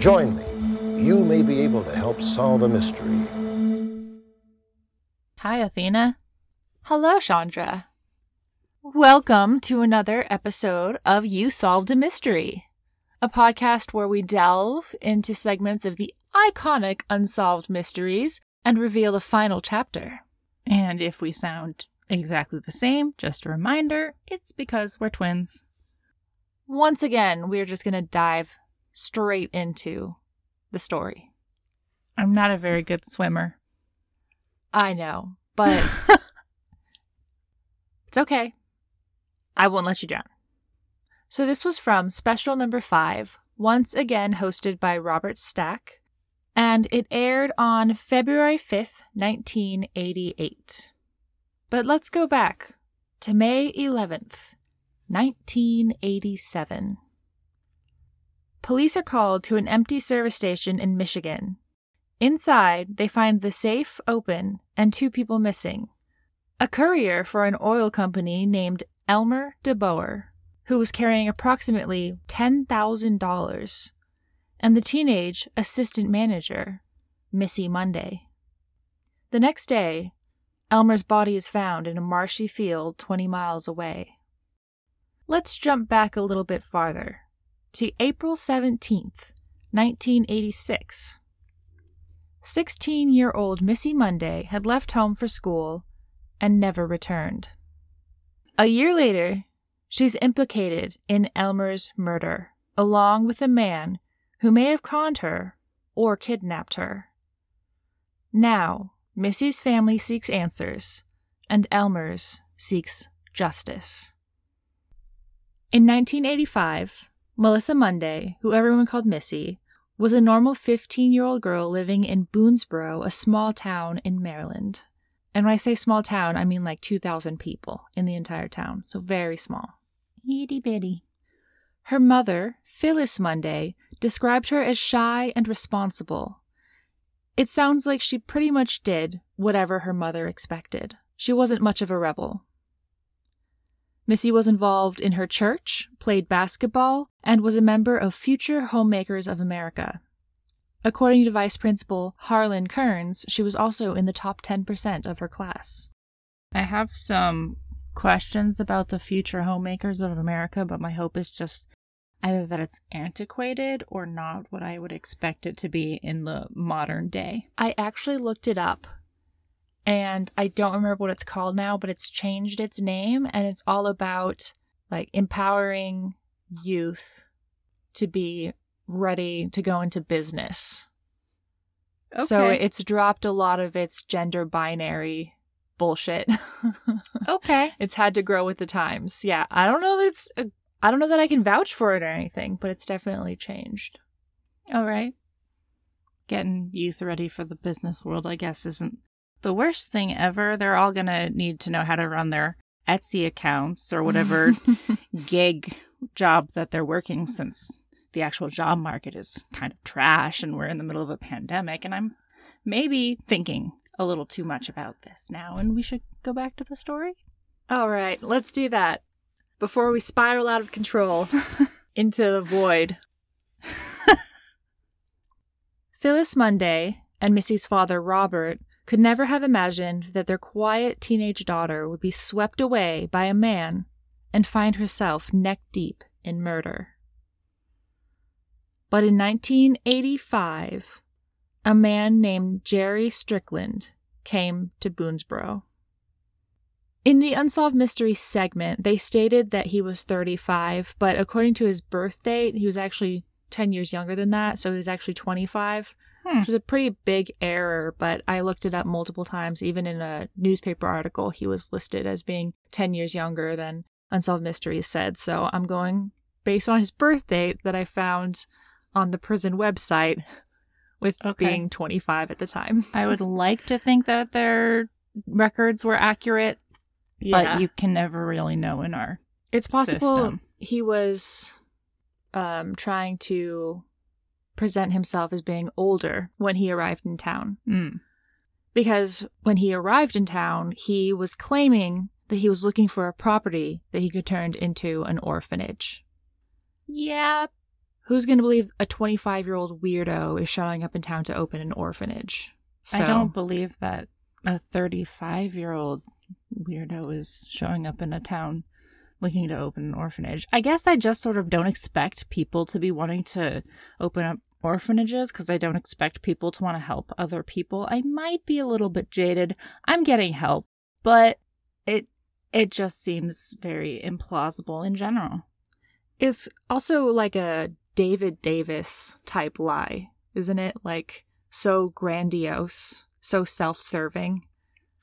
Join me. You may be able to help solve a mystery. Hi, Athena. Hello, Chandra. Welcome to another episode of You Solved a Mystery, a podcast where we delve into segments of the iconic unsolved mysteries and reveal the final chapter. And if we sound exactly the same, just a reminder, it's because we're twins. Once again, we're just going to dive straight into the story. I'm not a very good swimmer. I know, but it's okay. I won't let you down. So, this was from special number five, once again hosted by Robert Stack, and it aired on February 5th, 1988. But let's go back to May 11th, 1987. Police are called to an empty service station in Michigan. Inside, they find the safe open and two people missing. A courier for an oil company named Elmer DeBoer, who was carrying approximately $10,000, and the teenage assistant manager, Missy Munday. The next day, Elmer's body is found in a marshy field 20 miles away. Let's jump back a little bit farther to April 17th, 1986. 16 year old Missy Munday had left home for school and never returned. A year later, she's implicated in Elmer's murder, along with a man who may have conned her or kidnapped her. Now, Missy's family seeks answers, and Elmer's seeks justice. In 1985, Melissa Munday, who everyone called Missy, was a normal 15 year old girl living in Boonsboro, a small town in Maryland. And when I say small town, I mean like 2,000 people in the entire town, so very small. Itty bitty. Her mother, Phyllis Munday, described her as shy and responsible. It sounds like she pretty much did whatever her mother expected. She wasn't much of a rebel. Missy was involved in her church, played basketball, and was a member of Future Homemakers of America. According to Vice Principal Harlan Kearns, she was also in the top 10% of her class. I have some questions about the future homemakers of America, but my hope is just either that it's antiquated or not what I would expect it to be in the modern day. I actually looked it up and I don't remember what it's called now, but it's changed its name and it's all about like empowering youth to be ready to go into business. Okay. So it's dropped a lot of its gender binary bullshit. Okay. it's had to grow with the times. Yeah, I don't know that it's uh, I don't know that I can vouch for it or anything, but it's definitely changed. All right. Getting youth ready for the business world, I guess, isn't the worst thing ever. They're all going to need to know how to run their Etsy accounts or whatever gig job that they're working since the actual job market is kind of trash and we're in the middle of a pandemic. And I'm maybe thinking a little too much about this now, and we should go back to the story. All right, let's do that before we spiral out of control into the void. Phyllis Munday and Missy's father, Robert, could never have imagined that their quiet teenage daughter would be swept away by a man and find herself neck deep in murder. But in 1985, a man named Jerry Strickland came to Boonsboro. In the Unsolved Mysteries segment, they stated that he was 35, but according to his birth date, he was actually 10 years younger than that, so he was actually 25, Hmm. which was a pretty big error, but I looked it up multiple times. Even in a newspaper article, he was listed as being 10 years younger than Unsolved Mysteries said, so I'm going based on his birth date that I found on the prison website with Okay. being 25 at the time. I would like to think that their records were accurate, but you can never really know in our It's possible system. he was um, trying to present himself as being older when he arrived in town. Mm. Because when he arrived in town, he was claiming that he was looking for a property that he could turn into an orphanage. Yeah. Who's going to believe a 25 year old weirdo is showing up in town to open an orphanage? I don't believe that a 35 year old weirdo is showing up in a town looking to open an orphanage. I guess I just sort of don't expect people to be wanting to open up orphanages because I don't expect people to want to help other people. I might be a little bit jaded. I'm getting help, but it it just seems very implausible in general. It's also like a David Davis type lie, isn't it? Like so grandiose, so self serving.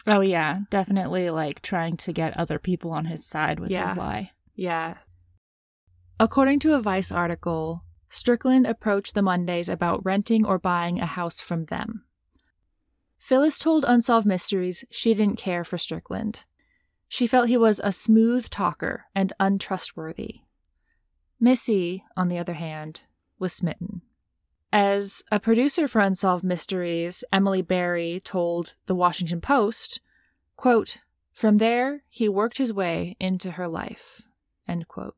Oh yeah, definitely like trying to get other people on his side with Yeah. his lie. Yeah. According to a Vice article, Strickland approached the Mundays about renting or buying a house from them. Phyllis told Unsolved Mysteries she didn't care for Strickland. She felt he was a smooth talker and untrustworthy. Missy, on the other hand, was smitten. As a producer for Unsolved Mysteries, Emily Berry told the Washington Post, quote, From there, he worked his way into her life. End quote.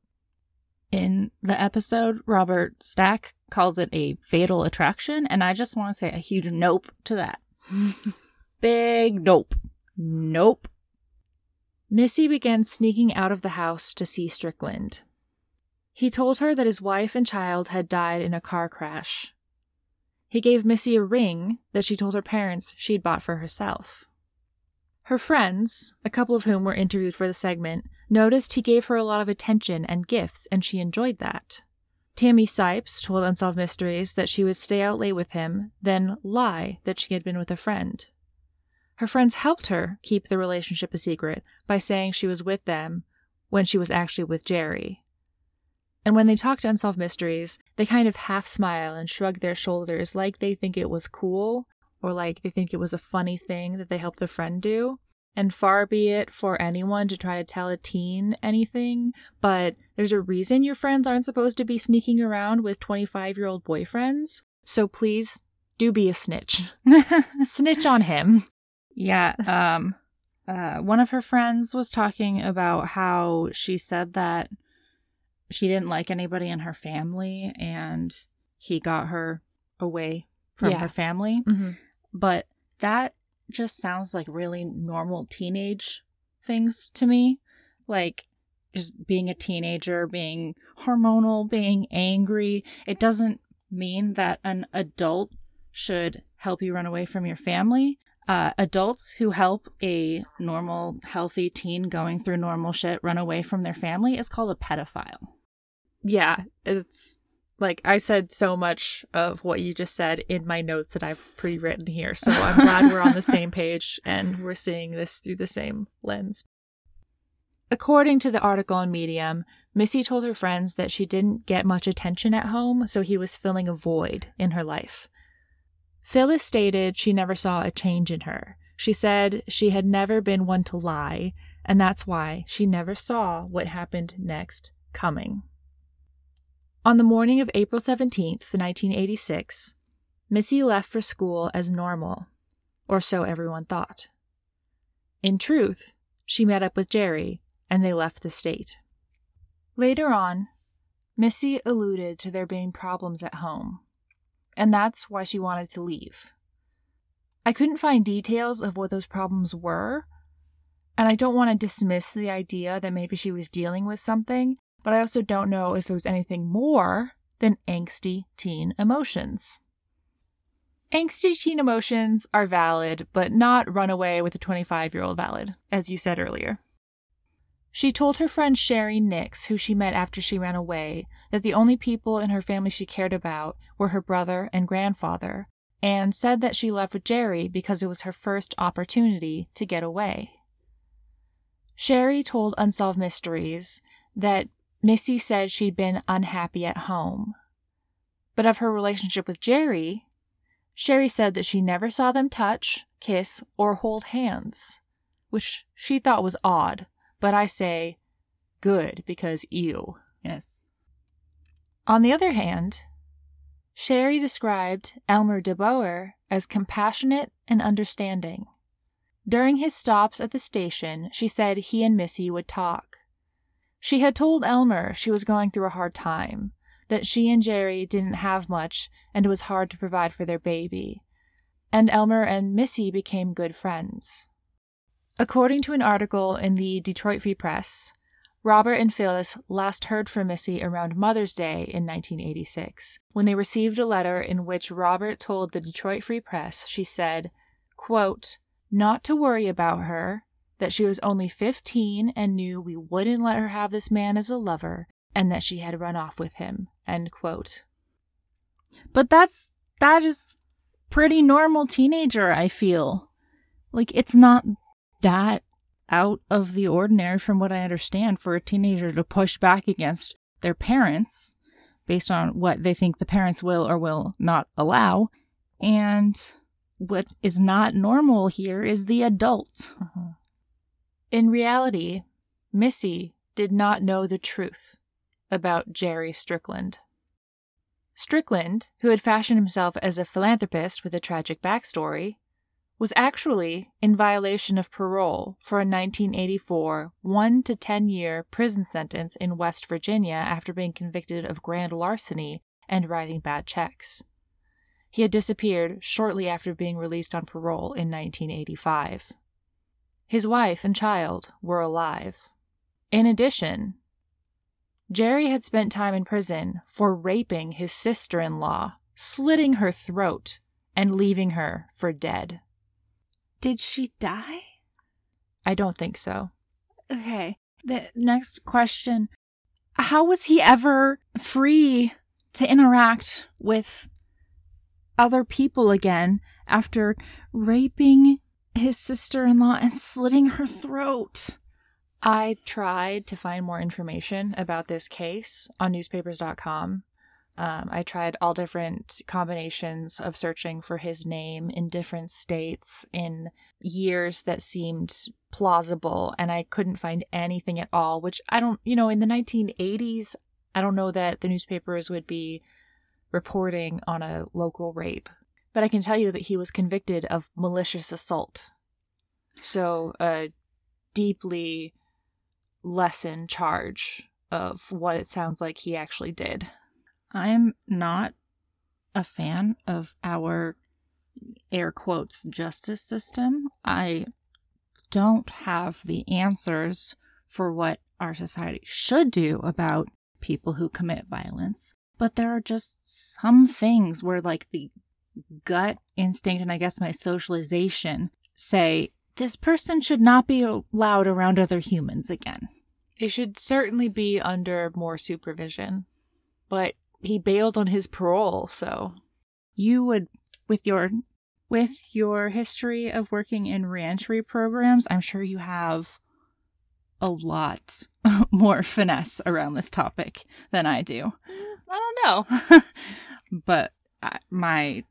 In the episode, Robert Stack calls it a fatal attraction, and I just want to say a huge nope to that. Big nope. Nope. Missy began sneaking out of the house to see Strickland. He told her that his wife and child had died in a car crash. He gave Missy a ring that she told her parents she'd bought for herself. Her friends, a couple of whom were interviewed for the segment, noticed he gave her a lot of attention and gifts, and she enjoyed that. Tammy Sipes told Unsolved Mysteries that she would stay out late with him, then lie that she had been with a friend. Her friends helped her keep the relationship a secret by saying she was with them when she was actually with Jerry. And when they talk to Unsolved Mysteries, they kind of half smile and shrug their shoulders like they think it was cool or like they think it was a funny thing that they helped a friend do. And far be it for anyone to try to tell a teen anything, but there's a reason your friends aren't supposed to be sneaking around with 25 year old boyfriends. So please do be a snitch. snitch on him. Yeah. Um, uh, one of her friends was talking about how she said that she didn't like anybody in her family and he got her away from Yeah. her family. Mm-hmm. But that just sounds like really normal teenage things to me. Like just being a teenager, being hormonal, being angry. It doesn't mean that an adult should help you run away from your family. Uh, adults who help a normal, healthy teen going through normal shit run away from their family is called a pedophile. Yeah, it's like I said so much of what you just said in my notes that I've pre written here. So I'm glad we're on the same page and we're seeing this through the same lens. According to the article on Medium, Missy told her friends that she didn't get much attention at home, so he was filling a void in her life. Phyllis stated she never saw a change in her. She said she had never been one to lie, and that's why she never saw what happened next coming. On the morning of April 17th, 1986, Missy left for school as normal, or so everyone thought. In truth, she met up with Jerry and they left the state. Later on, Missy alluded to there being problems at home, and that's why she wanted to leave. I couldn't find details of what those problems were, and I don't want to dismiss the idea that maybe she was dealing with something, but I also don't know if it was anything more than angsty teen emotions. Angsty teen emotions are valid, but not run away with a 25 year old valid, as you said earlier. She told her friend Sherry Nix, who she met after she ran away, that the only people in her family she cared about were her brother and grandfather, and said that she left with Jerry because it was her first opportunity to get away. Sherry told Unsolved Mysteries that Missy said she'd been unhappy at home. But of her relationship with Jerry, Sherry said that she never saw them touch, kiss, or hold hands, which she thought was odd, but I say good because ew. Yes. On the other hand, Sherry described Elmer de Boer as compassionate and understanding. During his stops at the station, she said he and Missy would talk. She had told Elmer she was going through a hard time, that she and Jerry didn't have much and it was hard to provide for their baby. And Elmer and Missy became good friends. According to an article in the Detroit Free Press, Robert and Phyllis last heard from Missy around Mother's Day in 1986, when they received a letter in which Robert told the Detroit Free Press, she said, quote, not to worry about her, that she was only 15 and knew we wouldn't let her have this man as a lover, and that she had run off with him, end quote. But that's, that is pretty normal teenager, I feel. Like, it's not that out of the ordinary, from what I understand, for a teenager to push back against their parents based on what they think the parents will or will not allow. And what is not normal here is the adult. Mm-hmm. In reality, Missy did not know the truth about Jerry Strickland. Strickland, who had fashioned himself as a philanthropist with a tragic backstory, was actually in violation of parole for a 1984 1 to 10 year prison sentence in West Virginia after being convicted of grand larceny and writing bad checks. He had disappeared shortly after being released on parole in 1985. His wife and child were alive. In addition, Jerry had spent time in prison for raping his sister in law, slitting her throat, and leaving her for dead. Did she die? I don't think so. Okay. The next question How was he ever free to interact with other people again after raping his sister in law and slitting her throat? I tried to find more information about this case on newspapers.com, um, I tried all different combinations of searching for his name in different states in years that seemed plausible, and I couldn't find anything at all. Which I don't, you know, in the 1980s, I don't know that the newspapers would be reporting on a local rape. But I can tell you that he was convicted of malicious assault. So, a deeply lessened charge of what it sounds like he actually did. I'm not a fan of our air quotes justice system. I don't have the answers for what our society should do about people who commit violence. But there are just some things where, like, the gut instinct and I guess my socialization say this person should not be allowed around other humans again. It should certainly be under more supervision. But he bailed on his parole, so you would with your with your history of working in reentry programs, I'm sure you have a lot more finesse around this topic than I do. Mm, I don't know. but uh, my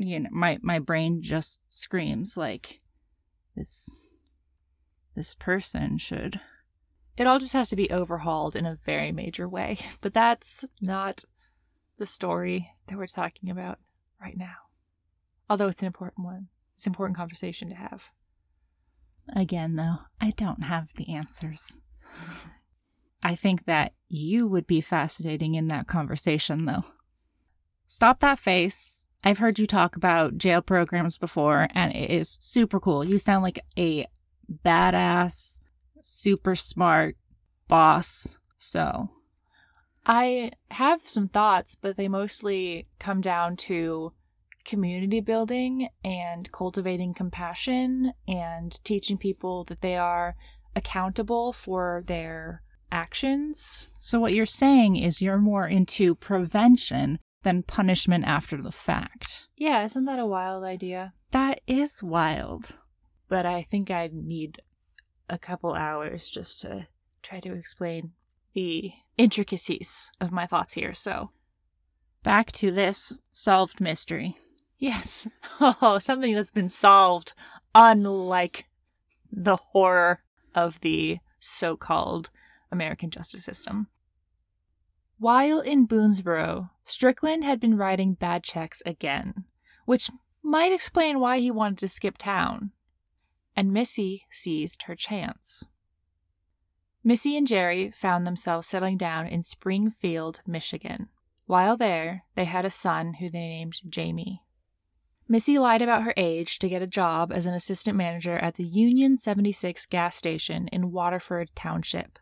you know, my my brain just screams like this this person should it all just has to be overhauled in a very major way. But that's not the story that we're talking about right now. Although it's an important one, it's an important conversation to have. Again, though, I don't have the answers. I think that you would be fascinating in that conversation, though. Stop that face. I've heard you talk about jail programs before, and it is super cool. You sound like a badass, super smart boss. So I have some thoughts, but they mostly come down to community building and cultivating compassion and teaching people that they are accountable for their actions. So, what you're saying is you're more into prevention than punishment after the fact. Yeah, isn't that a wild idea? That is wild. But I think I need a couple hours just to try to explain the intricacies of my thoughts here. So, back to this solved mystery. Yes. Oh, something that's been solved, unlike the horror of the so called American justice system. While in Boonsboro, Strickland had been writing bad checks again, which might explain why he wanted to skip town. And Missy seized her chance. Missy and Jerry found themselves settling down in Springfield, Michigan. While there, they had a son who they named Jamie. Missy lied about her age to get a job as an assistant manager at the Union 76 gas station in Waterford Township.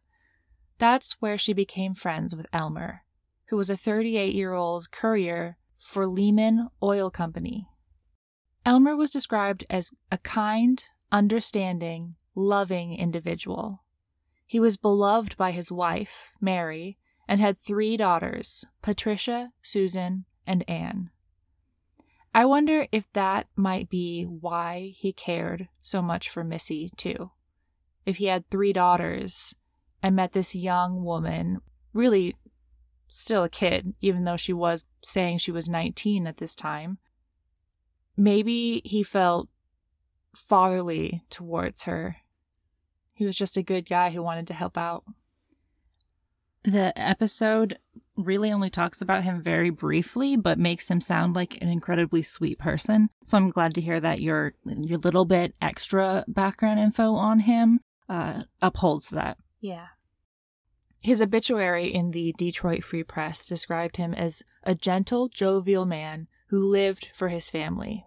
That's where she became friends with Elmer, who was a 38 year old courier for Lehman Oil Company. Elmer was described as a kind, understanding, loving individual. He was beloved by his wife, Mary, and had three daughters Patricia, Susan, and Anne. I wonder if that might be why he cared so much for Missy, too. If he had three daughters and met this young woman, really still a kid, even though she was saying she was 19 at this time, maybe he felt fatherly towards her he was just a good guy who wanted to help out. The episode really only talks about him very briefly, but makes him sound like an incredibly sweet person. So I'm glad to hear that your your little bit extra background info on him uh, upholds that. Yeah. His obituary in the Detroit Free Press described him as a gentle, jovial man who lived for his family.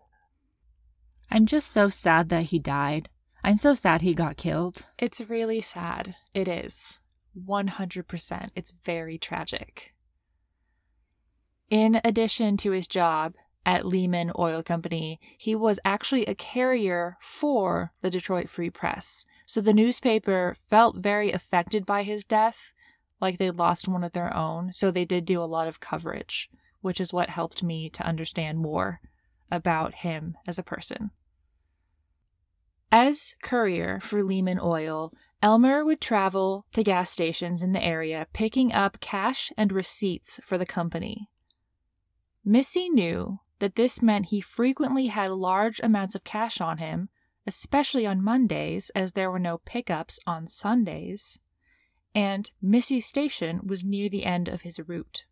I'm just so sad that he died. I'm so sad he got killed. It's really sad. It is. 100%. It's very tragic. In addition to his job at Lehman Oil Company, he was actually a carrier for the Detroit Free Press. So the newspaper felt very affected by his death, like they'd lost one of their own. So they did do a lot of coverage, which is what helped me to understand more about him as a person. As courier for Lehman Oil, Elmer would travel to gas stations in the area picking up cash and receipts for the company. Missy knew that this meant he frequently had large amounts of cash on him, especially on Mondays, as there were no pickups on Sundays, and Missy's station was near the end of his route.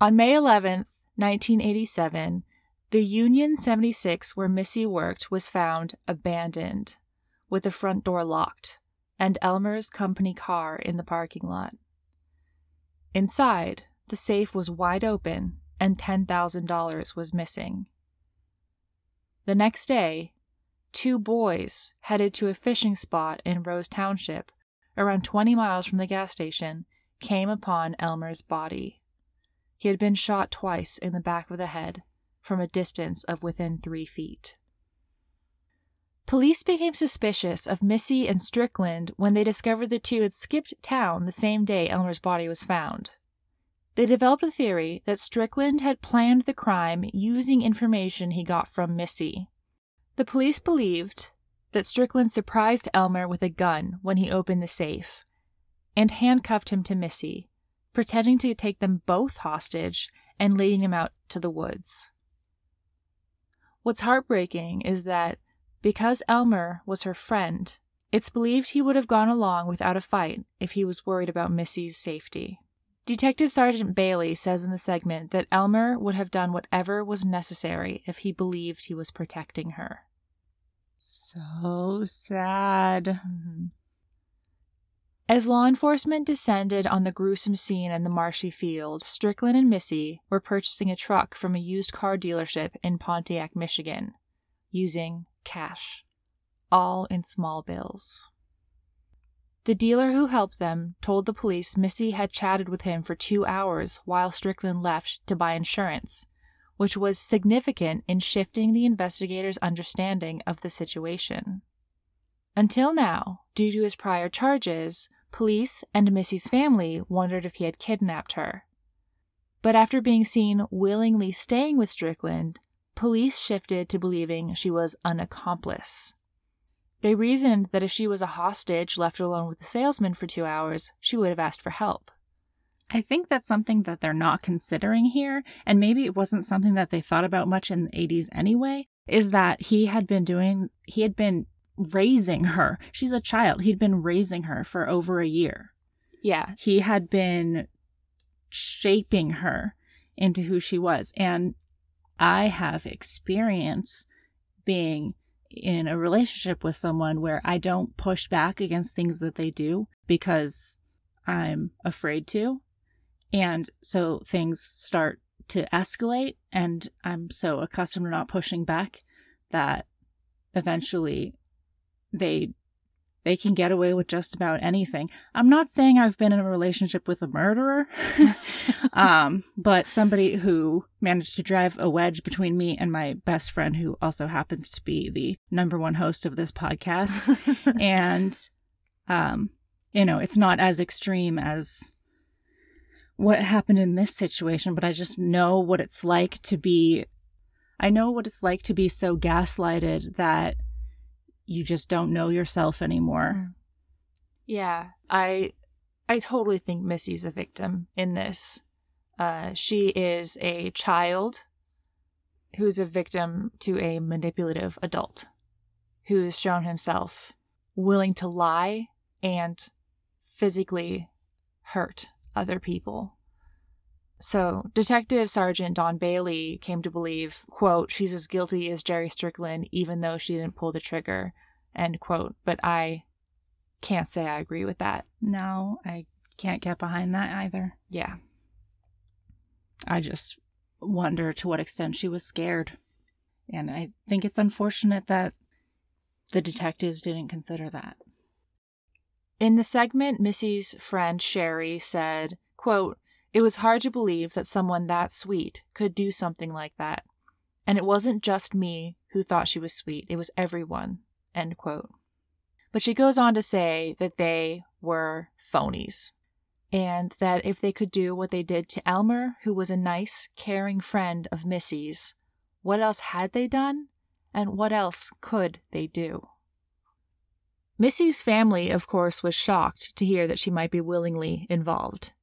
On May 11th, 1987, the Union 76 where Missy worked was found abandoned, with the front door locked, and Elmer's company car in the parking lot. Inside, the safe was wide open and $10,000 was missing. The next day, two boys headed to a fishing spot in Rose Township, around 20 miles from the gas station, came upon Elmer's body. He had been shot twice in the back of the head from a distance of within three feet. Police became suspicious of Missy and Strickland when they discovered the two had skipped town the same day Elmer's body was found. They developed a theory that Strickland had planned the crime using information he got from Missy. The police believed that Strickland surprised Elmer with a gun when he opened the safe and handcuffed him to Missy, pretending to take them both hostage and leading him out to the woods. What's heartbreaking is that because Elmer was her friend, it's believed he would have gone along without a fight if he was worried about Missy's safety. Detective Sergeant Bailey says in the segment that Elmer would have done whatever was necessary if he believed he was protecting her. So sad. Mm-hmm. As law enforcement descended on the gruesome scene in the marshy field, Strickland and Missy were purchasing a truck from a used car dealership in Pontiac, Michigan, using cash, all in small bills. The dealer who helped them told the police Missy had chatted with him for two hours while Strickland left to buy insurance, which was significant in shifting the investigators' understanding of the situation. Until now, due to his prior charges, Police and Missy's family wondered if he had kidnapped her. But after being seen willingly staying with Strickland, police shifted to believing she was an accomplice. They reasoned that if she was a hostage left alone with the salesman for two hours, she would have asked for help. I think that's something that they're not considering here, and maybe it wasn't something that they thought about much in the 80s anyway, is that he had been doing, he had been raising her. She's a child. He'd been raising her for over a year. Yeah. He had been shaping her into who she was. And I have experience being in a relationship with someone where I don't push back against things that they do because I'm afraid to. And so things start to escalate, and I'm so accustomed to not pushing back that eventually they they can get away with just about anything. I'm not saying I've been in a relationship with a murderer, um, but somebody who managed to drive a wedge between me and my best friend, who also happens to be the number one host of this podcast. and, um, you know, it's not as extreme as what happened in this situation, but I just know what it's like to be. I know what it's like to be so gaslighted that you just don't know yourself anymore. Mm. Yeah, I I totally think Missy's a victim in this. Uh, she is a child who's a victim to a manipulative adult who has shown himself willing to lie and physically hurt other people. So, Detective Sergeant Don Bailey came to believe, quote, she's as guilty as Jerry Strickland, even though she didn't pull the trigger, end quote. But I can't say I agree with that. No, I can't get behind that either. Yeah. I just wonder to what extent she was scared. And I think it's unfortunate that the detectives didn't consider that. In the segment, Missy's friend Sherry said, quote, it was hard to believe that someone that sweet could do something like that. And it wasn't just me who thought she was sweet, it was everyone. End quote. But she goes on to say that they were phonies. And that if they could do what they did to Elmer, who was a nice, caring friend of Missy's, what else had they done? And what else could they do? Missy's family, of course, was shocked to hear that she might be willingly involved.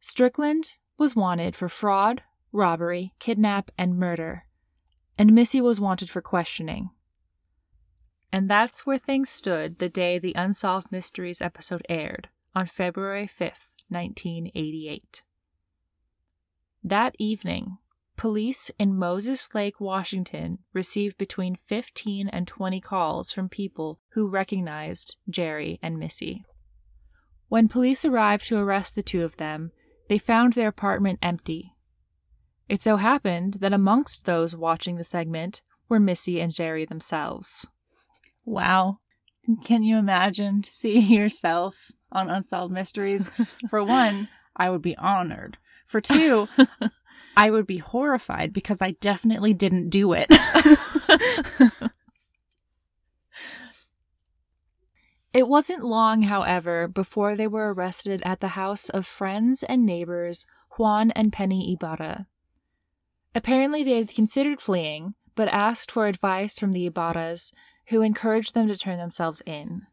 Strickland was wanted for fraud, robbery, kidnap, and murder, and Missy was wanted for questioning. And that's where things stood the day the Unsolved Mysteries episode aired, on February 5th, 1988. That evening, police in Moses Lake, Washington received between 15 and 20 calls from people who recognized Jerry and Missy. When police arrived to arrest the two of them, they found their apartment empty. It so happened that amongst those watching the segment were Missy and Jerry themselves. Wow. Can you imagine seeing yourself on Unsolved Mysteries? For one, I would be honored. For two, I would be horrified because I definitely didn't do it. It wasn't long, however, before they were arrested at the house of friends and neighbors Juan and Penny Ibarra. Apparently, they had considered fleeing, but asked for advice from the Ibarras, who encouraged them to turn themselves in.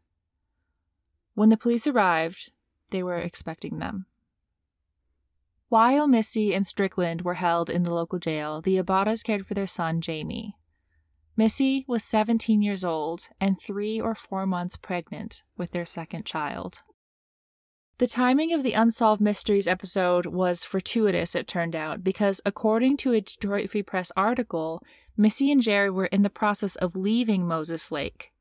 When the police arrived, they were expecting them. While Missy and Strickland were held in the local jail, the Ibarras cared for their son, Jamie. Missy was 17 years old and three or four months pregnant with their second child. The timing of the Unsolved Mysteries episode was fortuitous, it turned out, because according to a Detroit Free Press article, Missy and Jerry were in the process of leaving Moses Lake.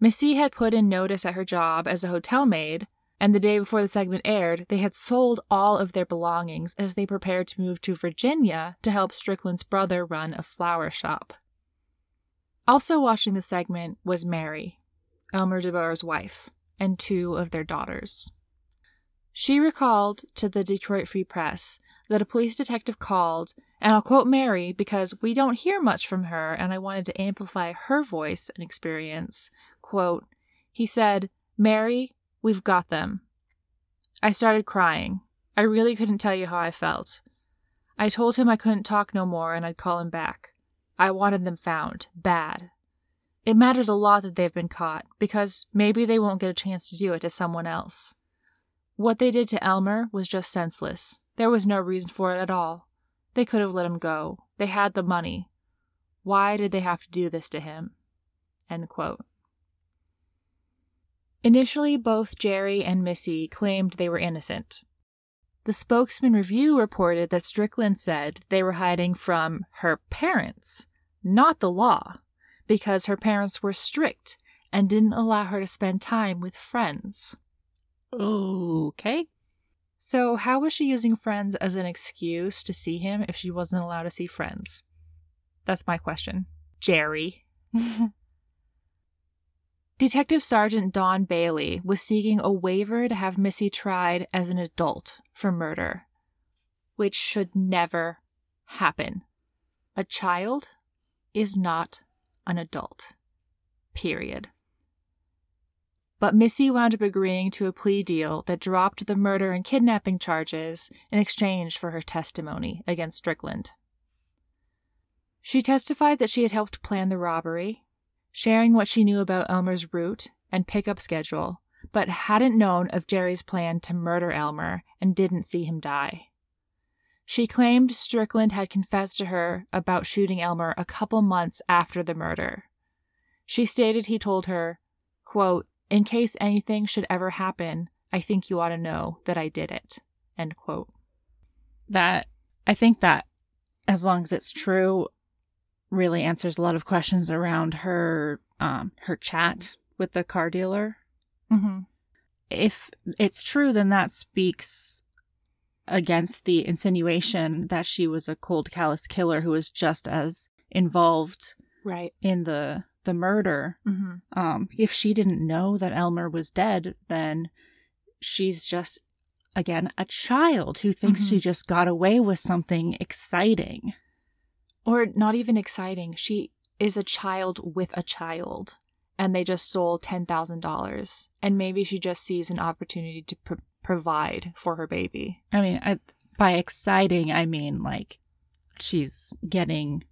Missy had put in notice at her job as a hotel maid, and the day before the segment aired, they had sold all of their belongings as they prepared to move to Virginia to help Strickland's brother run a flower shop. Also watching the segment was Mary, Elmer DeBoer's wife, and two of their daughters. She recalled to the Detroit Free Press that a police detective called, and I'll quote Mary because we don't hear much from her and I wanted to amplify her voice and experience. Quote, he said, Mary, we've got them. I started crying. I really couldn't tell you how I felt. I told him I couldn't talk no more and I'd call him back. I wanted them found. Bad. It matters a lot that they've been caught, because maybe they won't get a chance to do it to someone else. What they did to Elmer was just senseless. There was no reason for it at all. They could have let him go. They had the money. Why did they have to do this to him? Initially, both Jerry and Missy claimed they were innocent. The Spokesman Review reported that Strickland said they were hiding from her parents, not the law, because her parents were strict and didn't allow her to spend time with friends. Okay. So, how was she using friends as an excuse to see him if she wasn't allowed to see friends? That's my question. Jerry. Detective Sergeant Don Bailey was seeking a waiver to have Missy tried as an adult for murder, which should never happen. A child is not an adult. Period. But Missy wound up agreeing to a plea deal that dropped the murder and kidnapping charges in exchange for her testimony against Strickland. She testified that she had helped plan the robbery, sharing what she knew about Elmer's route and pickup schedule, but hadn't known of Jerry's plan to murder Elmer and didn't see him die. She claimed Strickland had confessed to her about shooting Elmer a couple months after the murder. She stated he told her, quote, In case anything should ever happen, I think you ought to know that I did it. End quote. That, I think that, as long as it's true, really answers a lot of questions around her um, her chat with the car dealer. Mm-hmm. If it's true, then that speaks against the insinuation that she was a cold, callous killer who was just as involved Right. in the the murder. Mm-hmm. Um, if she didn't know that Elmer was dead, then she's just again a child who thinks Mhm. she just got away with something exciting. Or not even exciting. She is a child with a child, and they just sold $10,000. And maybe she just sees an opportunity to pr- provide for her baby. I mean, I, by exciting, I mean like she's getting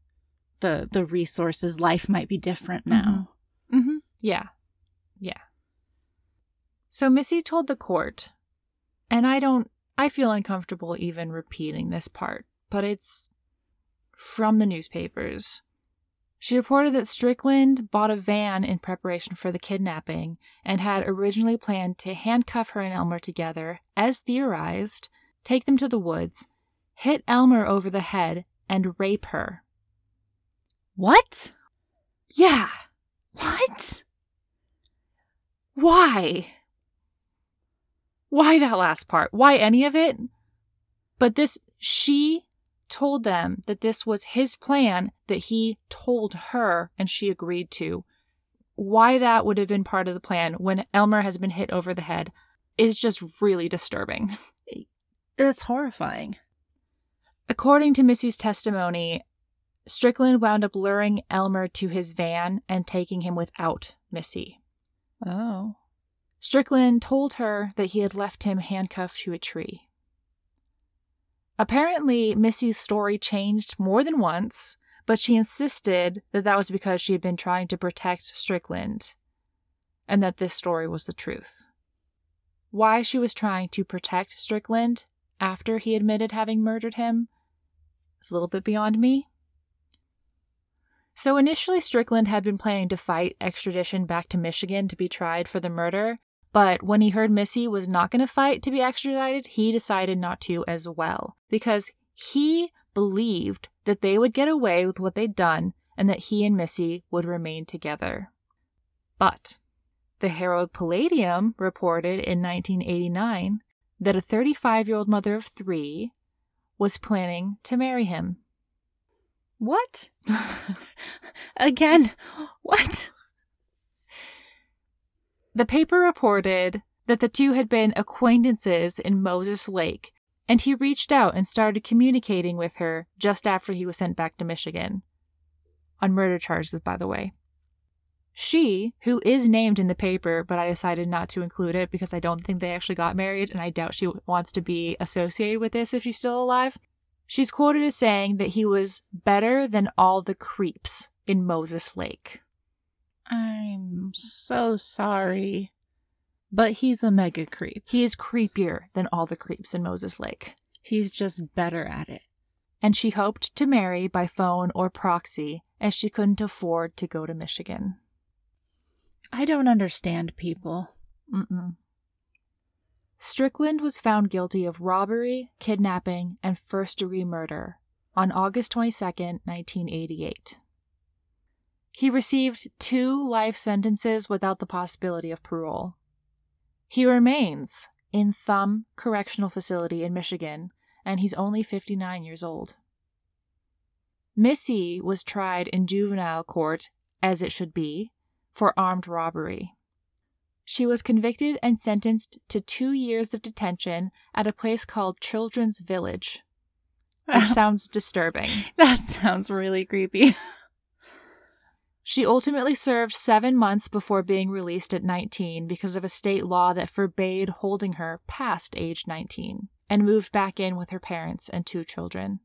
the the resources. Life might be different now. Mm-hmm. Yeah. Yeah. So Missy told the court, and I don't, I feel uncomfortable even repeating this part, but it's from the newspapers. She reported that Strickland bought a van in preparation for the kidnapping and had originally planned to handcuff her and Elmer together, as theorized, take them to the woods, hit Elmer over the head, and rape her. What? Yeah! What? Why? Why that last part? Why any of it? But this, she told them that this was his plan that he told her and she agreed to. Why that would have been part of the plan when Elmer has been hit over the head is just really disturbing. It's horrifying. According to Missy's testimony, Strickland wound up luring Elmer to his van and taking him without Missy. Oh. Strickland told her that he had left him handcuffed to a tree. Apparently, Missy's story changed more than once, but she insisted that that was because she had been trying to protect Strickland and that this story was the truth. Why she was trying to protect Strickland after he admitted having murdered him is a little bit beyond me. So initially, Strickland had been planning to fight extradition back to Michigan to be tried for the murder, but when he heard Missy was not going to fight to be extradited, he decided not to as well, because he believed that they would get away with what they'd done and that he and Missy would remain together. But the Herald Palladium reported in 1989 that a 35 year old mother of three was planning to marry him. What? Again, what? The paper reported that the two had been acquaintances in Moses Lake, and he reached out and started communicating with her just after he was sent back to Michigan. On murder charges, by the way. She, who is named in the paper, but I decided not to include it because I don't think they actually got married, and I doubt she wants to be associated with this if she's still alive. She's quoted as saying that he was better than all the creeps in Moses Lake. I'm so sorry. But he's a mega creep. He is creepier than all the creeps in Moses Lake. He's just better at it. And she hoped to marry by phone or proxy as she couldn't afford to go to Michigan. I don't understand people. Mm-mm. Strickland was found guilty of robbery, kidnapping, and first degree murder on August 22, 1988. He received two life sentences without the possibility of parole. He remains in Thumb Correctional Facility in Michigan, and he's only 59 years old. Missy was tried in juvenile court, as it should be, for armed robbery. She was convicted and sentenced to two years of detention at a place called Children's Village, which sounds disturbing. That sounds really creepy. She ultimately served seven months before being released at 19 because of a state law that forbade holding her past age 19 and moved back in with her parents and two children.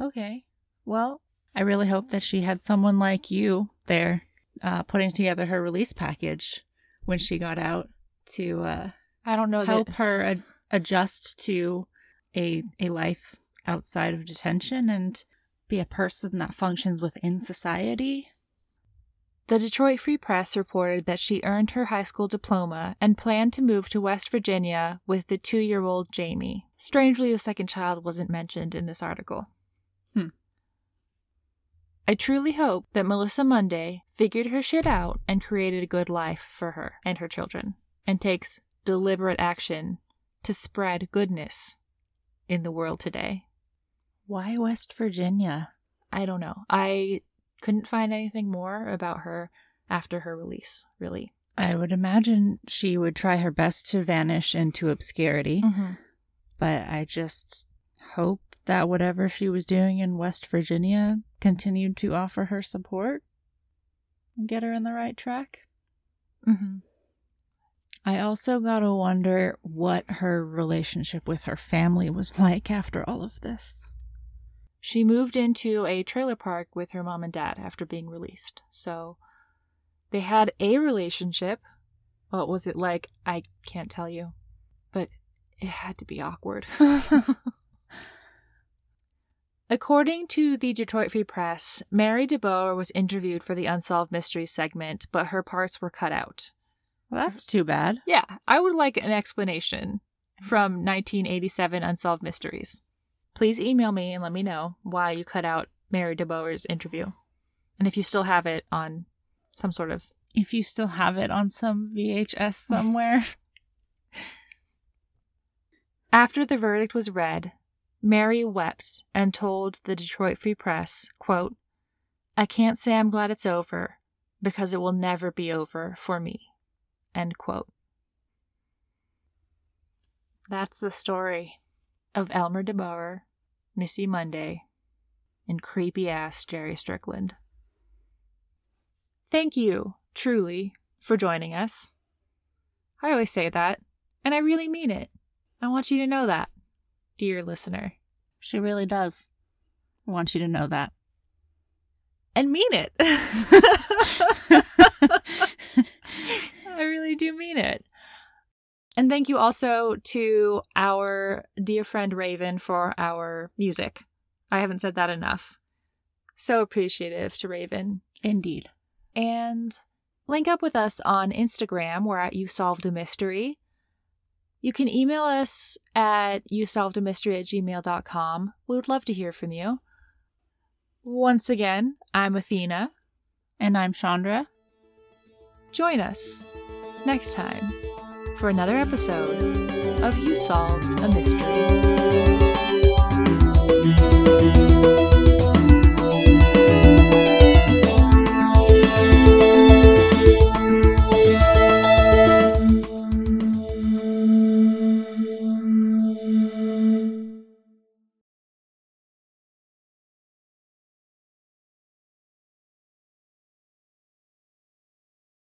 Okay. Well, I really hope that she had someone like you there uh, putting together her release package when she got out to uh, I don't know help that her ad- adjust to a a life outside of detention and be a person that functions within society. The Detroit Free Press reported that she earned her high school diploma and planned to move to West Virginia with the two year old Jamie. Strangely, the second child wasn't mentioned in this article. Hmm. I truly hope that Melissa Munday figured her shit out and created a good life for her and her children, and takes deliberate action to spread goodness in the world today. Why West Virginia? I don't know. I couldn't find anything more about her after her release, really. I would imagine she would try her best to vanish into obscurity, Mm-hmm. but I just hope that whatever she was doing in West Virginia continued to offer her support and get her in the right track. Mm-hmm. I also gotta wonder what her relationship with her family was like after all of this. She moved into a trailer park with her mom and dad after being released. So they had a relationship. What was it like? I can't tell you. But it had to be awkward. According to the Detroit Free Press, Mary DeBoer was interviewed for the Unsolved Mysteries segment, but her parts were cut out. Well, that's too bad. Yeah, I would like an explanation from 1987 Unsolved Mysteries. Please email me and let me know why you cut out Mary DeBoer's interview. And if you still have it on some sort of. If you still have it on some VHS somewhere. After the verdict was read, Mary wept and told the Detroit Free Press, quote, I can't say I'm glad it's over because it will never be over for me. End quote. That's the story of Elmer DeBoer, Missy Munday, and creepy ass Jerry Strickland. Thank you, truly, for joining us. I always say that, and I really mean it. I want you to know that, dear listener, she really does. I want you to know that. and mean it. I really do mean it. And thank you also to our dear friend Raven for our music. I haven't said that enough. So appreciative to Raven. Indeed. And link up with us on Instagram. We're at You Solved a Mystery. You can email us at yousolvedamystery at gmail.com. We would love to hear from you. Once again, I'm Athena. And I'm Chandra. Join us next time for another episode of You Solved a Mystery.